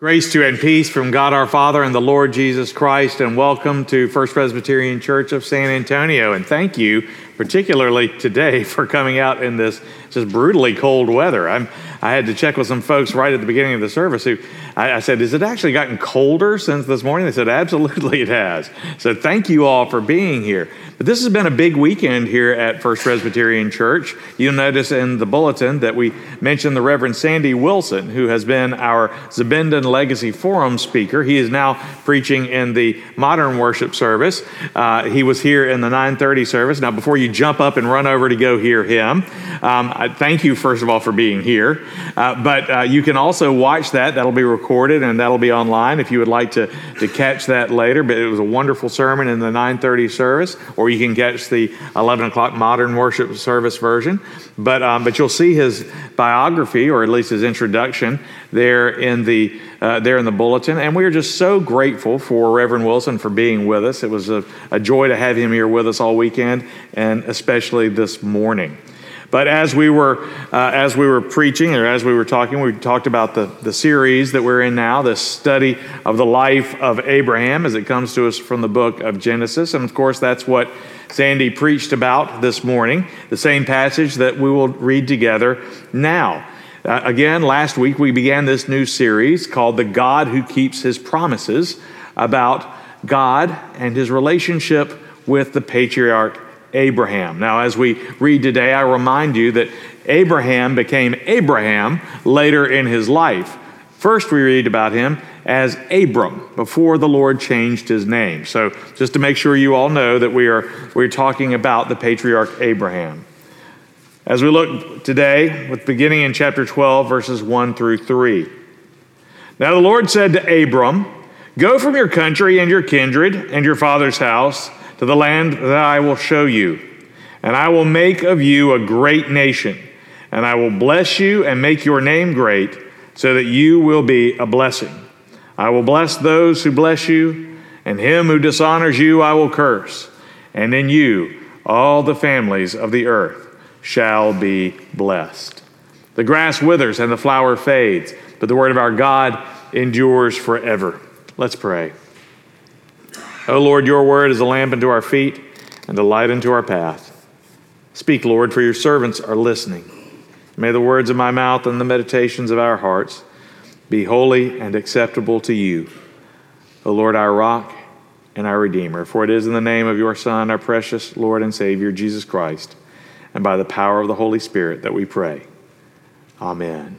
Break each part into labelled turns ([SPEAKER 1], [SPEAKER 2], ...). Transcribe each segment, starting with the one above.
[SPEAKER 1] Grace to and peace from God our Father and the Lord Jesus Christ, and welcome to First Presbyterian Church of San Antonio. And thank you, particularly today, for coming out in this just brutally cold weather. I'm, I had to check with some folks right at the beginning of the service who I, I said, Has it actually gotten colder since this morning? They said, Absolutely, it has. So thank you all for being here. But this has been a big weekend here at First Presbyterian Church. You'll notice in the bulletin that we mentioned the Reverend Sandy Wilson, who has been our Zabindon Legacy Forum speaker. He is now preaching in the modern worship service. Uh, he was here in the 9:30 service. Now, before you jump up and run over to go hear him, um, thank you first of all for being here. Uh, but uh, you can also watch that. That'll be recorded and that'll be online if you would like to to catch that later. But it was a wonderful sermon in the 9:30 service. Or or you can catch the 11 o'clock modern worship service version. But, um, but you'll see his biography, or at least his introduction, there in the uh, there in the bulletin. And we are just so grateful for Reverend Wilson for being with us. It was a, a joy to have him here with us all weekend, and especially this morning. But as we were uh, as we were preaching or as we were talking, we talked about the, the series that we're in now, the study of the life of Abraham as it comes to us from the book of Genesis. And of course, that's what Sandy preached about this morning, the same passage that we will read together now. Uh, again, last week we began this new series called The God Who Keeps His Promises about God and his relationship with the patriarch Abraham. Now, as we read today, I remind you that Abraham became Abraham later in his life. First, we read about him as Abram before the Lord changed his name. So, just to make sure you all know that we are we're talking about the patriarch Abraham. As we look today, with beginning in chapter 12, verses 1 through 3. Now the Lord said to Abram, Go from your country and your kindred and your father's house to the land that I will show you. And I will make of you a great nation, and I will bless you and make your name great, so that you will be a blessing. I will bless those who bless you, and him who dishonors you I will curse. And in you all the families of the earth shall be blessed. The grass withers and the flower fades, but the word of our God endures forever. Let's pray. O Lord, your word is a lamp unto our feet and a light unto our path. Speak, Lord, for your servants are listening. May the words of my mouth and the meditations of our hearts be holy and acceptable to you, O Lord, our rock and our Redeemer. For it is in the name of your Son, our precious Lord and Savior, Jesus Christ, and by the power of the Holy Spirit that we pray. Amen.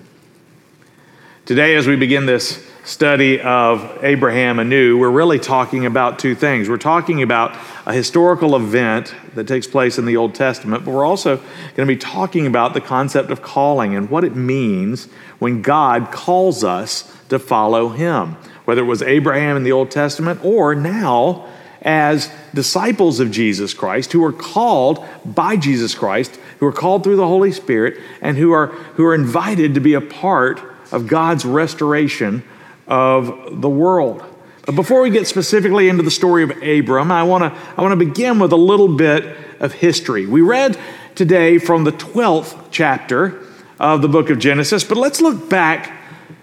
[SPEAKER 1] Today, as we begin this study of Abraham anew, we're really talking about two things. We're talking about a historical event that takes place in the Old Testament, but we're also going to be talking about the concept of calling and what it means when God calls us to follow him, whether it was Abraham in the Old Testament or now as disciples of Jesus Christ who are called by Jesus Christ, who are called through the Holy Spirit, and who are, who are invited to be a part of God's restoration of the world. But before we get specifically into the story of Abram, I want to I want to begin with a little bit of history. We read today from the 12th chapter of the book of Genesis, but let's look back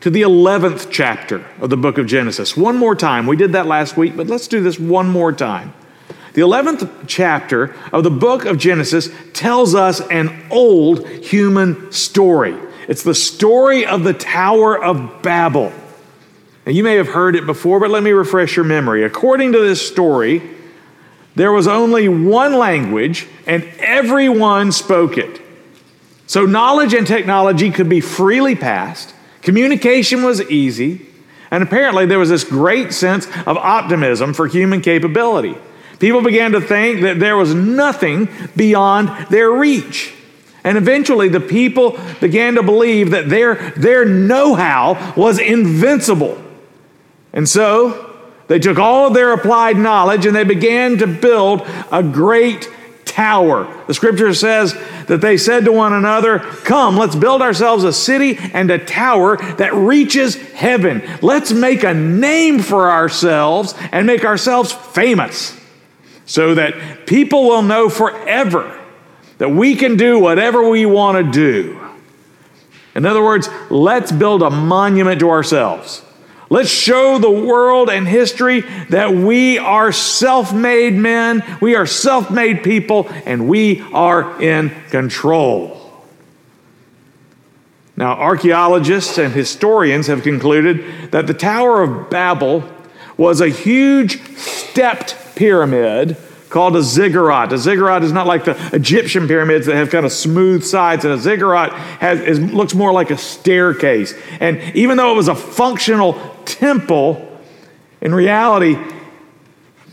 [SPEAKER 1] to the 11th chapter of the book of Genesis. One more time. We did that last week, but let's do this one more time. The 11th chapter of the book of Genesis tells us an old human story. It's the story of the Tower of Babel. Now, you may have heard it before, but let me refresh your memory. According to this story, there was only one language and everyone spoke it. So, knowledge and technology could be freely passed, communication was easy, and apparently there was this great sense of optimism for human capability. People began to think that there was nothing beyond their reach. And eventually, the people began to believe that their, their know how was invincible. And so they took all of their applied knowledge and they began to build a great tower. The scripture says that they said to one another, Come, let's build ourselves a city and a tower that reaches heaven. Let's make a name for ourselves and make ourselves famous so that people will know forever that we can do whatever we want to do. In other words, let's build a monument to ourselves. Let's show the world and history that we are self made men, we are self made people, and we are in control. Now, archaeologists and historians have concluded that the Tower of Babel was a huge stepped pyramid called a ziggurat. A ziggurat is not like the Egyptian pyramids that have kind of smooth sides, and a ziggurat has, is, looks more like a staircase. And even though it was a functional temple, in reality,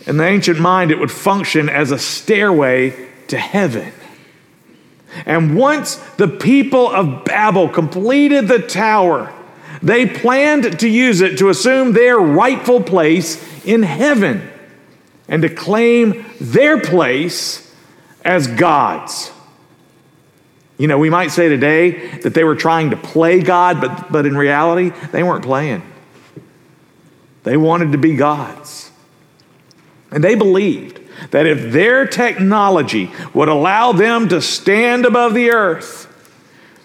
[SPEAKER 1] in the ancient mind, it would function as a stairway to heaven. And once the people of Babel completed the tower, they planned to use it to assume their rightful place in heaven and to claim their place as gods. You know, we might say today that they were trying to play God, but, but in reality, they weren't playing. They wanted to be gods. And they believed that if their technology would allow them to stand above the earth,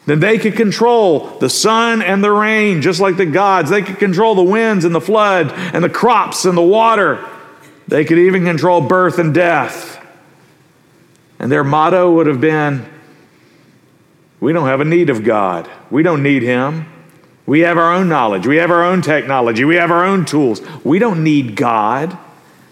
[SPEAKER 1] then they could control the sun and the rain just like the gods. They could control the winds and the flood and the crops and the water. They could even control birth and death. And their motto would have been We don't have a need of God, we don't need Him. We have our own knowledge, we have our own technology, we have our own tools. We don't need God.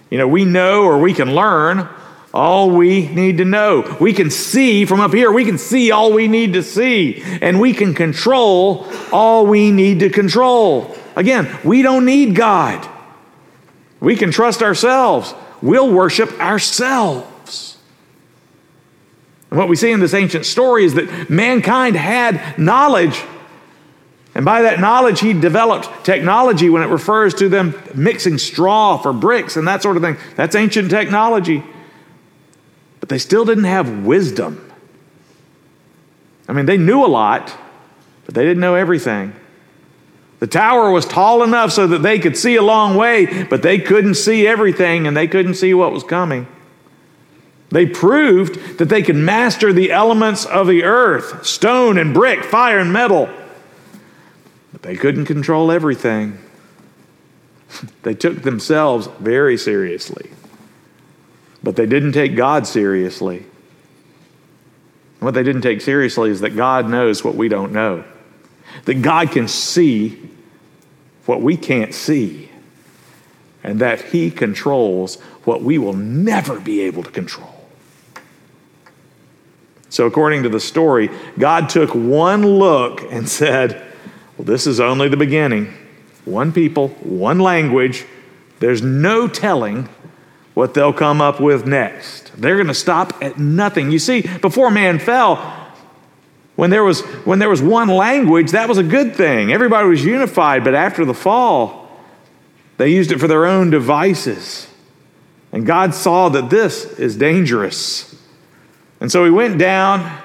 [SPEAKER 1] You know, we know or we can learn all we need to know. We can see from up here, we can see all we need to see, and we can control all we need to control. Again, we don't need God. We can trust ourselves. We'll worship ourselves. And what we see in this ancient story is that mankind had knowledge. And by that knowledge, he developed technology when it refers to them mixing straw for bricks and that sort of thing. That's ancient technology. But they still didn't have wisdom. I mean, they knew a lot, but they didn't know everything. The tower was tall enough so that they could see a long way, but they couldn't see everything and they couldn't see what was coming. They proved that they could master the elements of the earth stone and brick, fire and metal. But they couldn't control everything. they took themselves very seriously, but they didn't take God seriously. What they didn't take seriously is that God knows what we don't know, that God can see what we can't see, and that He controls what we will never be able to control. So, according to the story, God took one look and said, Well, this is only the beginning. One people, one language. There's no telling what they'll come up with next. They're going to stop at nothing. You see, before man fell, when there, was, when there was one language, that was a good thing. Everybody was unified, but after the fall, they used it for their own devices. And God saw that this is dangerous. And so he went down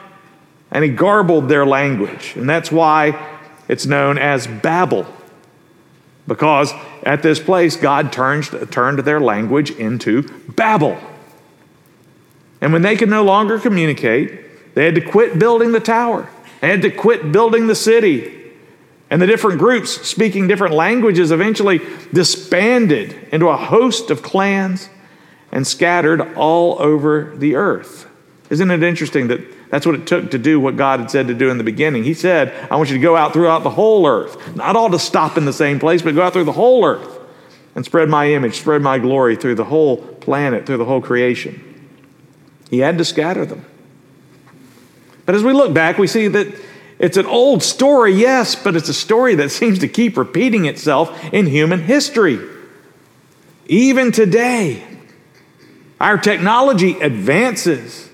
[SPEAKER 1] and he garbled their language. And that's why it's known as Babel. Because at this place, God turned, turned their language into Babel. And when they could no longer communicate, they had to quit building the tower, they had to quit building the city. And the different groups speaking different languages eventually disbanded into a host of clans and scattered all over the earth. Isn't it interesting that that's what it took to do what God had said to do in the beginning? He said, I want you to go out throughout the whole earth, not all to stop in the same place, but go out through the whole earth and spread my image, spread my glory through the whole planet, through the whole creation. He had to scatter them. But as we look back, we see that it's an old story, yes, but it's a story that seems to keep repeating itself in human history. Even today, our technology advances.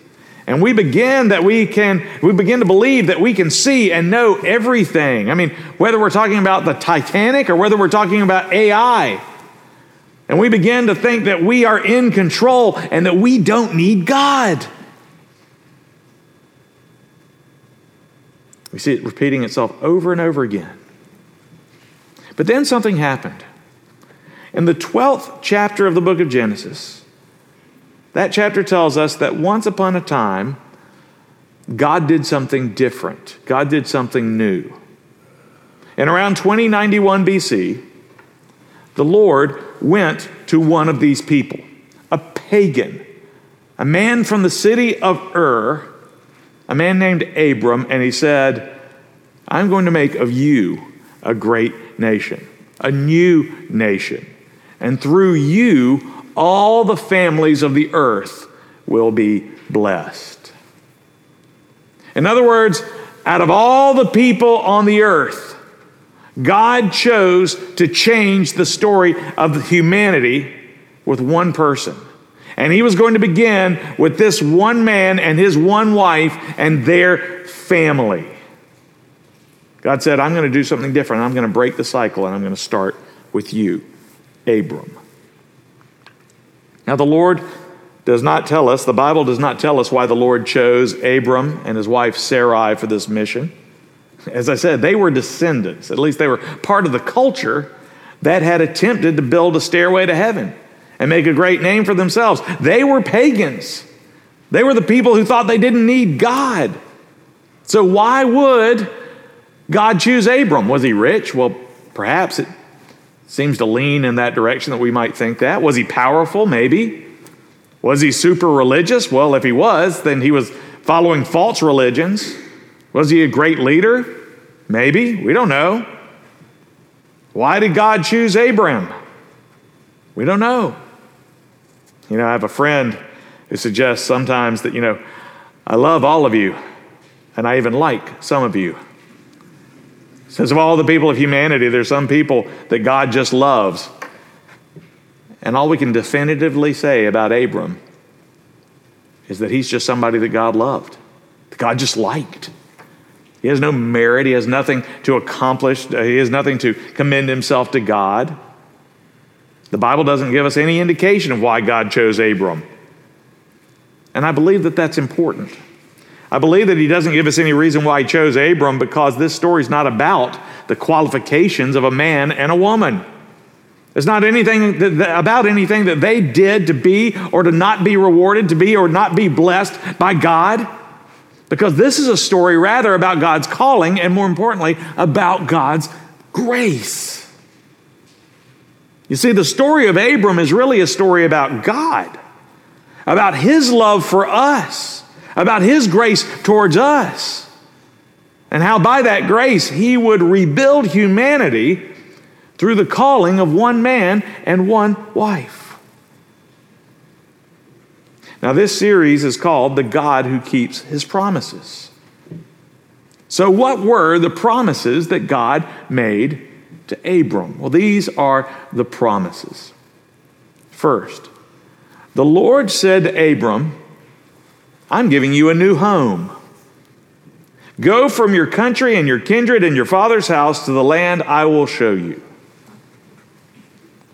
[SPEAKER 1] And we begin that we can we begin to believe that we can see and know everything. I mean, whether we're talking about the Titanic or whether we're talking about AI. And we begin to think that we are in control and that we don't need God. We see it repeating itself over and over again. But then something happened. In the 12th chapter of the book of Genesis, that chapter tells us that once upon a time, God did something different. God did something new. In around 2091 BC, the Lord went to one of these people, a pagan, a man from the city of Ur, a man named Abram, and he said, I'm going to make of you a great nation, a new nation. And through you, all the families of the earth will be blessed. In other words, out of all the people on the earth, God chose to change the story of humanity with one person. And he was going to begin with this one man and his one wife and their family. God said, I'm going to do something different. I'm going to break the cycle and I'm going to start with you, Abram. Now, the Lord does not tell us, the Bible does not tell us why the Lord chose Abram and his wife Sarai for this mission. As I said, they were descendants, at least they were part of the culture that had attempted to build a stairway to heaven and make a great name for themselves. They were pagans. They were the people who thought they didn't need God. So, why would God choose Abram? Was he rich? Well, perhaps it seems to lean in that direction that we might think that. Was he powerful? Maybe. Was he super religious? Well, if he was, then he was following false religions. Was he a great leader? Maybe. We don't know. Why did God choose Abram? We don't know. You know, I have a friend who suggests sometimes that, you know, I love all of you, and I even like some of you. Says of all the people of humanity, there's some people that God just loves. And all we can definitively say about Abram is that he's just somebody that God loved, that God just liked. He has no merit, he has nothing to accomplish, he has nothing to commend himself to God. The Bible doesn't give us any indication of why God chose Abram. And I believe that that's important. I believe that he doesn't give us any reason why he chose Abram because this story is not about the qualifications of a man and a woman. It's not anything that, about anything that they did to be or to not be rewarded, to be or not be blessed by God. Because this is a story rather about God's calling and more importantly, about God's grace. You see, the story of Abram is really a story about God, about his love for us, about his grace towards us, and how by that grace he would rebuild humanity through the calling of one man and one wife. Now, this series is called The God Who Keeps His Promises. So, what were the promises that God made to Abram? Well, these are the promises. First, the Lord said to Abram, I'm giving you a new home. Go from your country and your kindred and your father's house to the land I will show you.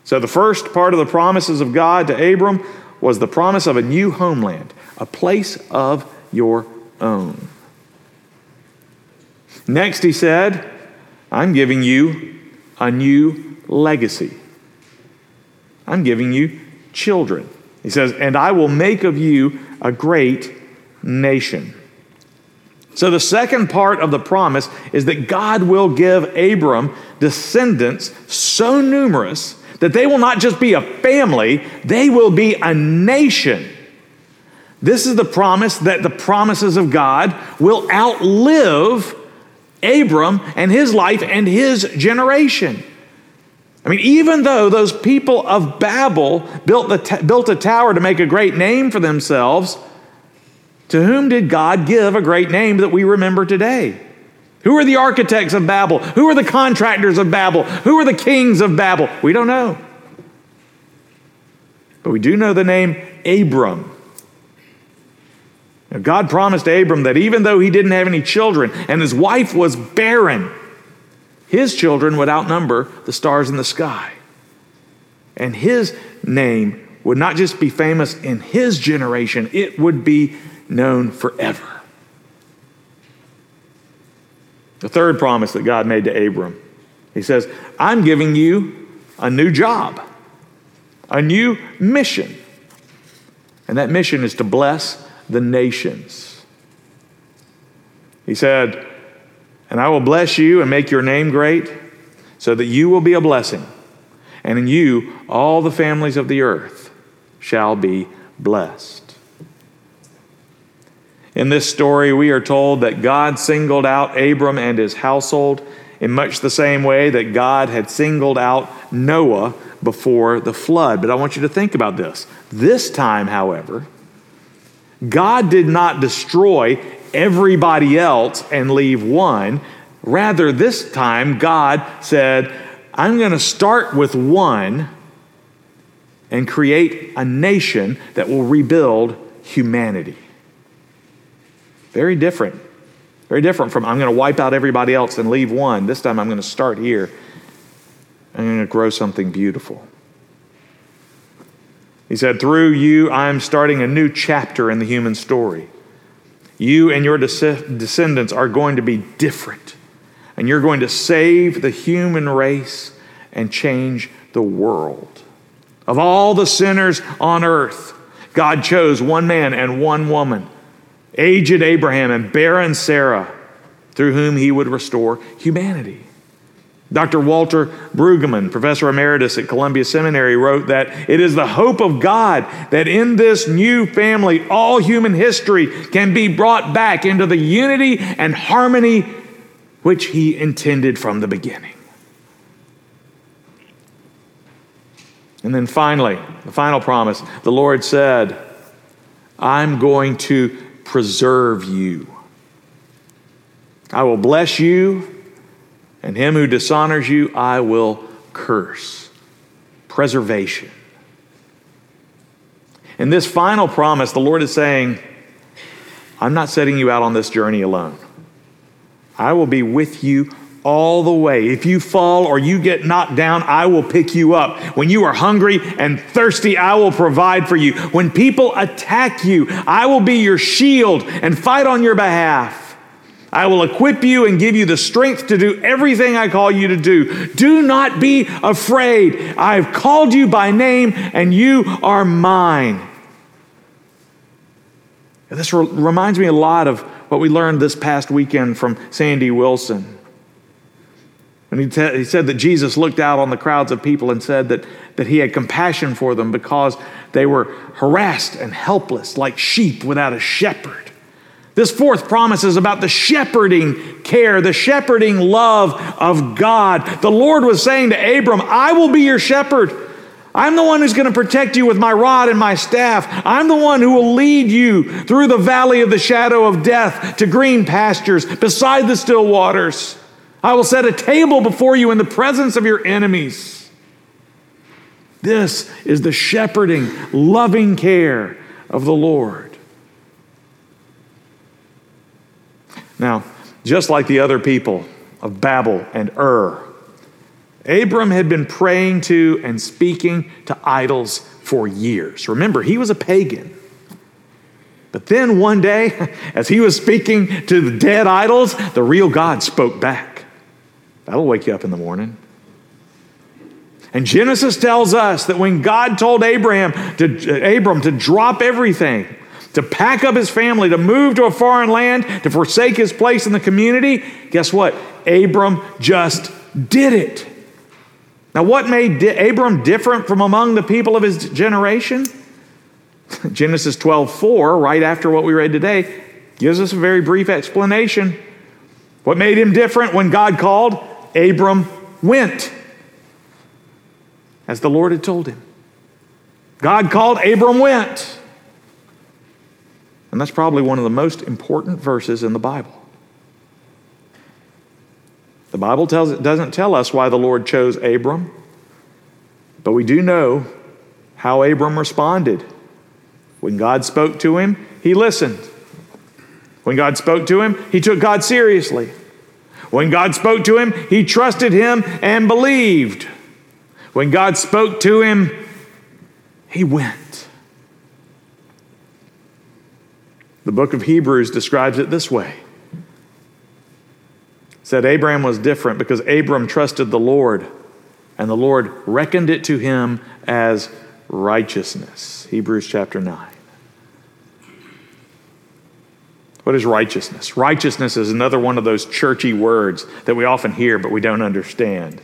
[SPEAKER 1] So, the first part of the promises of God to Abram was the promise of a new homeland, a place of your own. Next, he said, I'm giving you a new legacy. I'm giving you children. He says, and I will make of you a great nation. So, the second part of the promise is that God will give Abram descendants so numerous that they will not just be a family, they will be a nation. This is the promise that the promises of God will outlive Abram and his life and his generation. I mean, even though those people of Babel built, the built a tower to make a great name for themselves, to whom did God give a great name that we remember today? Who are the architects of Babel? Who are the contractors of Babel? Who are the kings of Babel? We don't know. But we do know the name Abram. Now, God promised Abram that even though he didn't have any children and his wife was barren, his children would outnumber the stars in the sky. And his name would not just be famous in his generation, it would be known forever. The third promise that God made to Abram, he says, I'm giving you a new job, a new mission. And that mission is to bless the nations. He said, And I will bless you and make your name great, so that you will be a blessing. and in you all the families of the earth shall be blessed. In this story, we are told that God singled out Abram and his household in much the same way that God had singled out Noah before the flood. But I want you to think about this. This time, however, God did not destroy everybody else and leave one. Rather, this time, God said, I'm going to start with one and create a nation that will rebuild humanity. Very different. Very different from I'm going to wipe out everybody else and leave one. This time I'm going to start here. I'm going to grow something beautiful. He said, Through you, I'm starting a new chapter in the human story. You and your descendants are going to be different, and you're going to save the human race and change the world. Of all the sinners on earth, God chose one man and one woman, aged Abraham and barren Sarah, through whom he would restore humanity. Dr. Walter Brueggemann, professor emeritus at Columbia Seminary, wrote that it is the hope of God that in this new family, all human history can be brought back into the unity and harmony which he intended from the beginning. And then finally, the final promise the Lord said, I'm going to preserve you. I will bless you and him who dishonors you, I will curse. Preservation. In this final promise, the Lord is saying, I'm not setting you out on this journey alone. I will be with you all the way. If you fall or you get knocked down, I will pick you up. When you are hungry and thirsty, I will provide for you. When people attack you, I will be your shield and fight on your behalf. I will equip you and give you the strength to do everything I call you to do. Do not be afraid. I have called you by name and you are mine. This re- reminds me a lot of what we learned this past weekend from Sandy Wilson. And he, he said that Jesus looked out on the crowds of people and said that, that he had compassion for them because they were harassed and helpless like sheep without a shepherd. This fourth promise is about the shepherding care, the shepherding love of God. The Lord was saying to Abram, I will be your shepherd. I'm the one who's going to protect you with my rod and my staff. I'm the one who will lead you through the valley of the shadow of death to green pastures beside the still waters. I will set a table before you in the presence of your enemies. This is the shepherding, loving care of the Lord. Now, just like the other people of Babel and Ur, Abram had been praying to and speaking to idols for years. Remember, he was a pagan. But then one day, as he was speaking to the dead idols, the real God spoke back. That'll wake you up in the morning. And Genesis tells us that when God told Abraham to, uh, Abram to drop everything to pack up his family, to move to a foreign land, to forsake his place in the community, guess what? Abram just did it. Now, what made Abram different from among the people of his generation? Genesis 12 4, right after what we read today, gives us a very brief explanation. What made him different when God called? Abram went, as the Lord had told him. God called, Abram went. And that's probably one of the most important verses in the Bible. The Bible tells, doesn't tell us why the Lord chose Abram, but we do know how Abram responded. When God spoke to him, he listened. When God spoke to him, he took God seriously. When God spoke to him, he trusted him and believed. When God spoke to him, he went. The book of Hebrews describes it this way. It said Abraham was different because Abram trusted the Lord, and the Lord reckoned it to him as righteousness. Hebrews chapter 9. What is righteousness? Righteousness is another one of those churchy words that we often hear but we don't understand.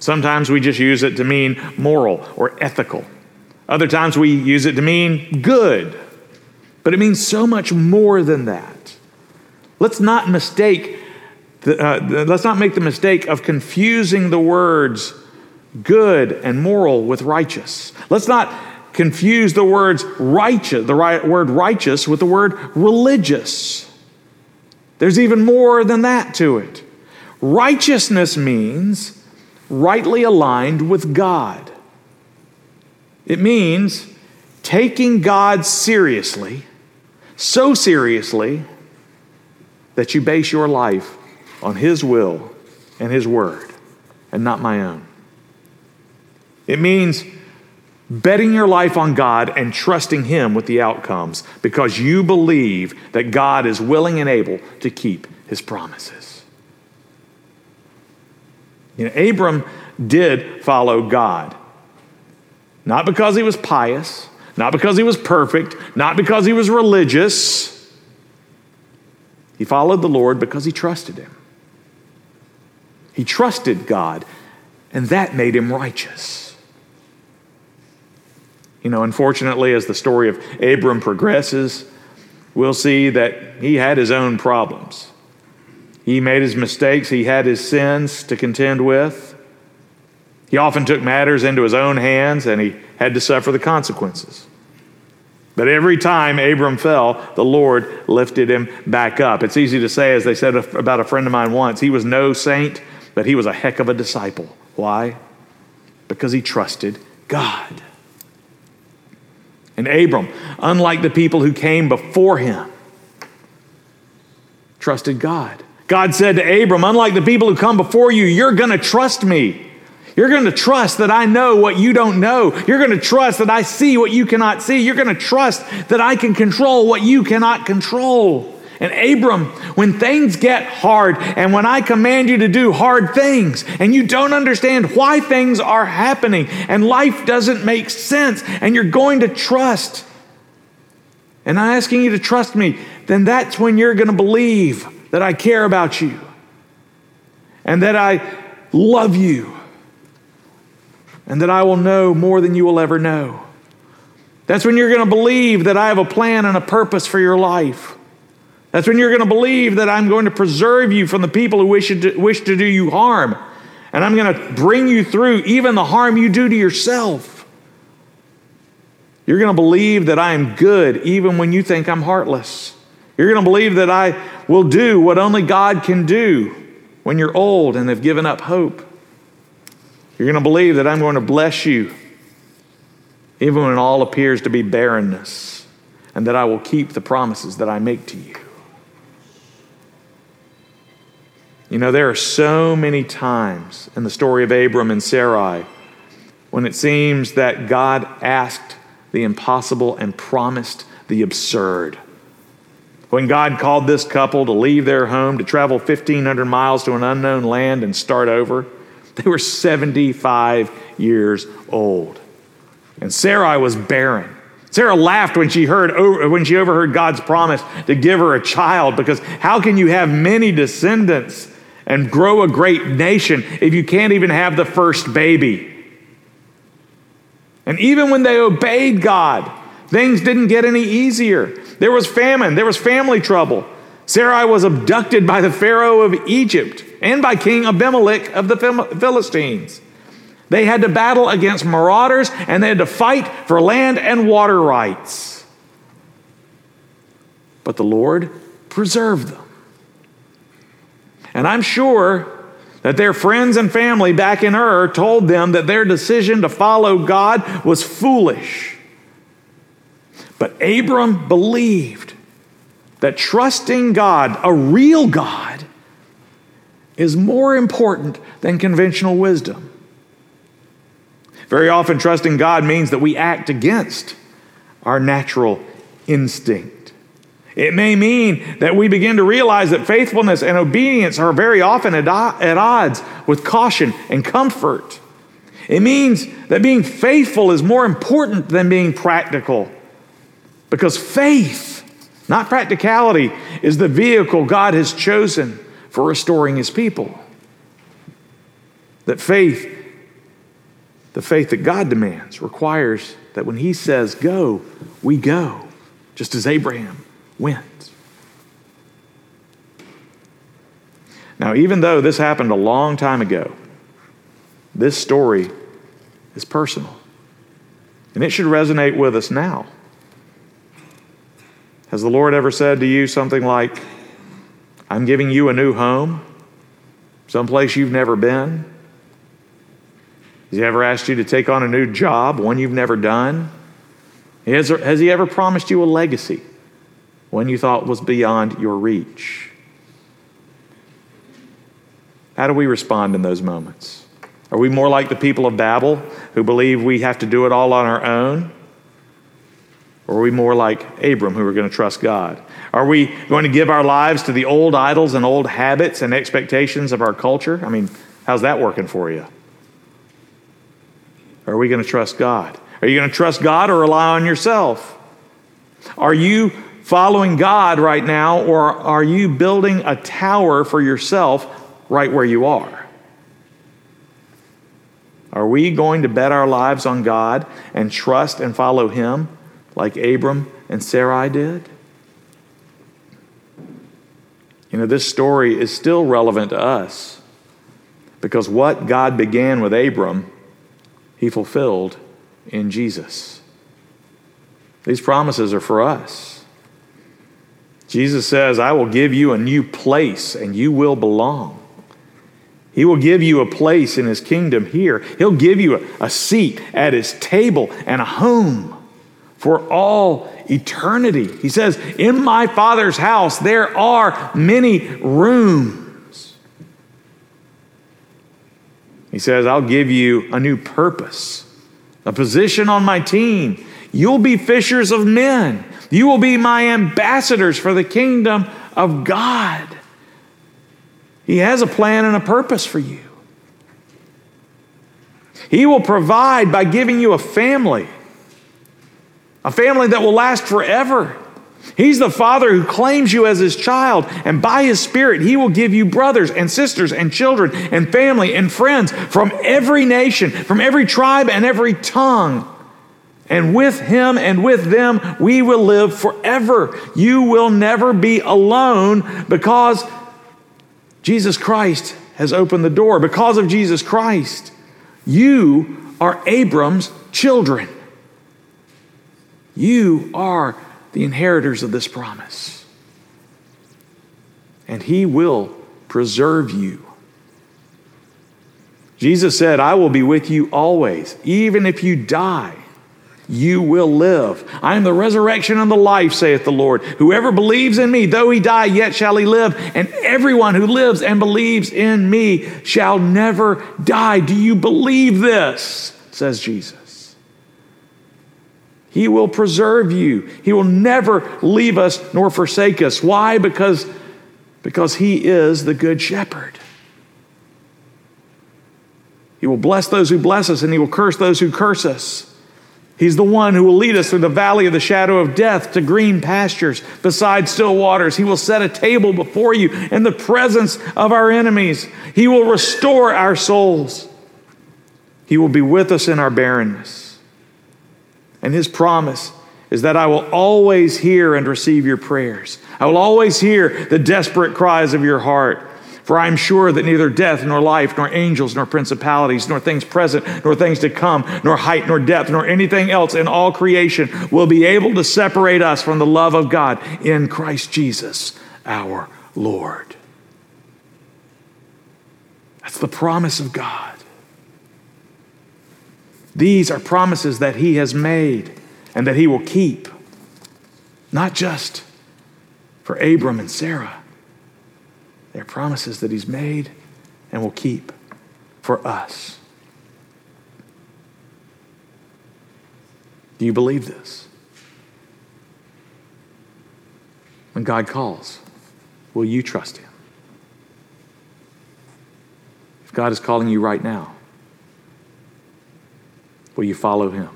[SPEAKER 1] Sometimes we just use it to mean moral or ethical. Other times we use it to mean good. But it means so much more than that. Let's not mistake, the, uh, let's not make the mistake of confusing the words good and moral with righteous. Let's not confuse the words righteous, the right word righteous with the word religious. There's even more than that to it. Righteousness means rightly aligned with God. It means taking God seriously, so seriously that you base your life on His will and His word and not my own. It means betting your life on God and trusting Him with the outcomes because you believe that God is willing and able to keep His promises. You know, Abram did follow God. Not because he was pious, not because he was perfect, not because he was religious. He followed the Lord because he trusted him. He trusted God, and that made him righteous. You know, unfortunately, as the story of Abram progresses, we'll see that he had his own problems. He made his mistakes, he had his sins to contend with. He often took matters into his own hands and he had to suffer the consequences. But every time Abram fell, the Lord lifted him back up. It's easy to say, as they said about a friend of mine once, he was no saint, but he was a heck of a disciple. Why? Because he trusted God. And Abram, unlike the people who came before him, trusted God. God said to Abram, unlike the people who come before you, you're going to trust me. You're going to trust that I know what you don't know. You're going to trust that I see what you cannot see. You're going to trust that I can control what you cannot control. And Abram, when things get hard and when I command you to do hard things and you don't understand why things are happening and life doesn't make sense and you're going to trust, and I'm asking you to trust me, then that's when you're going to believe that I care about you and that I love you and that I will know more than you will ever know. That's when you're going to believe that I have a plan and a purpose for your life. That's when you're going to believe that I'm going to preserve you from the people who wish to, wish to do you harm. And I'm going to bring you through even the harm you do to yourself. You're going to believe that I am good even when you think I'm heartless. You're going to believe that I will do what only God can do when you're old and have given up hope. You're going to believe that I'm going to bless you even when all appears to be barrenness, and that I will keep the promises that I make to you. You know, there are so many times in the story of Abram and Sarai when it seems that God asked the impossible and promised the absurd. When God called this couple to leave their home, to travel 1,500 miles to an unknown land and start over, they were 75 years old. And Sarai was barren. Sarah laughed when she heard when she overheard God's promise to give her a child because how can you have many descendants and grow a great nation if you can't even have the first baby. And even when they obeyed God, things didn't get any easier. There was famine, there was family trouble. Sarai was abducted by the Pharaoh of Egypt and by King Abimelech of the Philistines. They had to battle against marauders and they had to fight for land and water rights. But the Lord preserved them. And I'm sure that their friends and family back in Ur told them that their decision to follow God was foolish. But Abram believed that trusting God, a real God, is more important than conventional wisdom. Very often, trusting God means that we act against our natural instinct. It may mean that we begin to realize that faithfulness and obedience are very often at odds with caution and comfort. It means that being faithful is more important than being practical because faith, not practicality, is the vehicle God has chosen for restoring his people. That faith The faith that God demands requires that when He says go, we go, just as Abraham went. Now, even though this happened a long time ago, this story is personal. And it should resonate with us now. Has the Lord ever said to you something like, I'm giving you a new home, someplace you've never been? Has He ever asked you to take on a new job, one you've never done? Has, has He ever promised you a legacy, one you thought was beyond your reach? How do we respond in those moments? Are we more like the people of Babel who believe we have to do it all on our own? Or are we more like Abram who are going to trust God? Are we going to give our lives to the old idols and old habits and expectations of our culture? I mean, how's that working for you? Are we going to trust God? Are you going to trust God or rely on yourself? Are you following God right now, or are you building a tower for yourself right where you are? Are we going to bet our lives on God and trust and follow Him like Abram and Sarai did? You know, this story is still relevant to us because what God began with Abram, He fulfilled in Jesus. These promises are for us. Jesus says, I will give you a new place and you will belong. He will give you a place in his kingdom here. He'll give you a, a, seat at his table and a home for all eternity. He says, In my Father's house there are many rooms. He says, I'll give you a new purpose, a position on my team. You'll be fishers of men. You will be my ambassadors for the kingdom of God. He has a plan and a purpose for you. He will provide by giving you a family, a family that will last forever. He's the Father who claims you as His child, and by His Spirit, He will give you brothers and sisters and children and family and friends from every nation, from every tribe and every tongue. And with Him and with them, we will live forever. You will never be alone because Jesus Christ has opened the door. Because of Jesus Christ, you are Abram's children. You are the inheritors of this promise. And he will preserve you. Jesus said, I will be with you always, even if you die you will live. I am the resurrection and the life, saith the Lord. Whoever believes in me, though he die, yet shall he live. And everyone who lives and believes in me shall never die. Do you believe this? says Jesus. He will preserve you. He will never leave us nor forsake us. Why? Because, because he is the good shepherd. He will bless those who bless us, and he will curse those who curse us. He's the one who will lead us through the valley of the shadow of death to green pastures beside still waters. He will set a table before you in the presence of our enemies. He will restore our souls. He will be with us in our barrenness. And his promise is that I will always hear and receive your prayers. I will always hear the desperate cries of your heart. For I am sure that neither death, nor life, nor angels, nor principalities, nor things present, nor things to come, nor height, nor depth, nor anything else in all creation will be able to separate us from the love of God in Christ Jesus our Lord. That's the promise of God. These are promises that He has made and that He will keep, not just for Abram and Sarah they're promises that He's made and will keep for us. Do you believe this? When God calls, will you trust Him? If God is calling you right now, will you follow Him?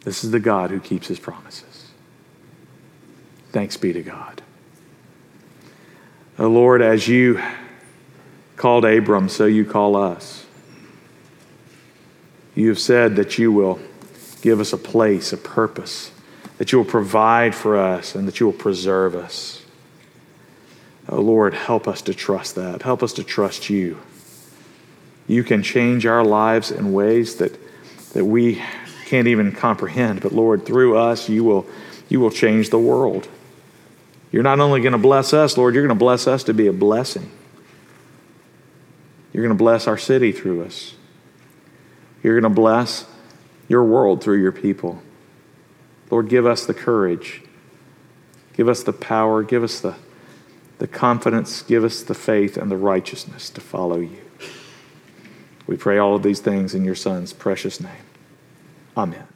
[SPEAKER 1] This is the God who keeps His promises. Thanks be to God. Oh Lord, as you called Abram, so you call us. You have said that you will give us a place, a purpose, that you will provide for us, and that you will preserve us. Oh Lord, help us to trust that. Help us to trust you. You can change our lives in ways that, that we can't even comprehend. But Lord, through us, you will, you will change the world. You're not only going to bless us, Lord, you're going to bless us to be a blessing. You're going to bless our city through us. You're going to bless your world through your people. Lord, give us the courage. Give us the power. Give us the, the confidence. Give us the faith and the righteousness to follow you. We pray all of these things in your Son's precious name. Amen.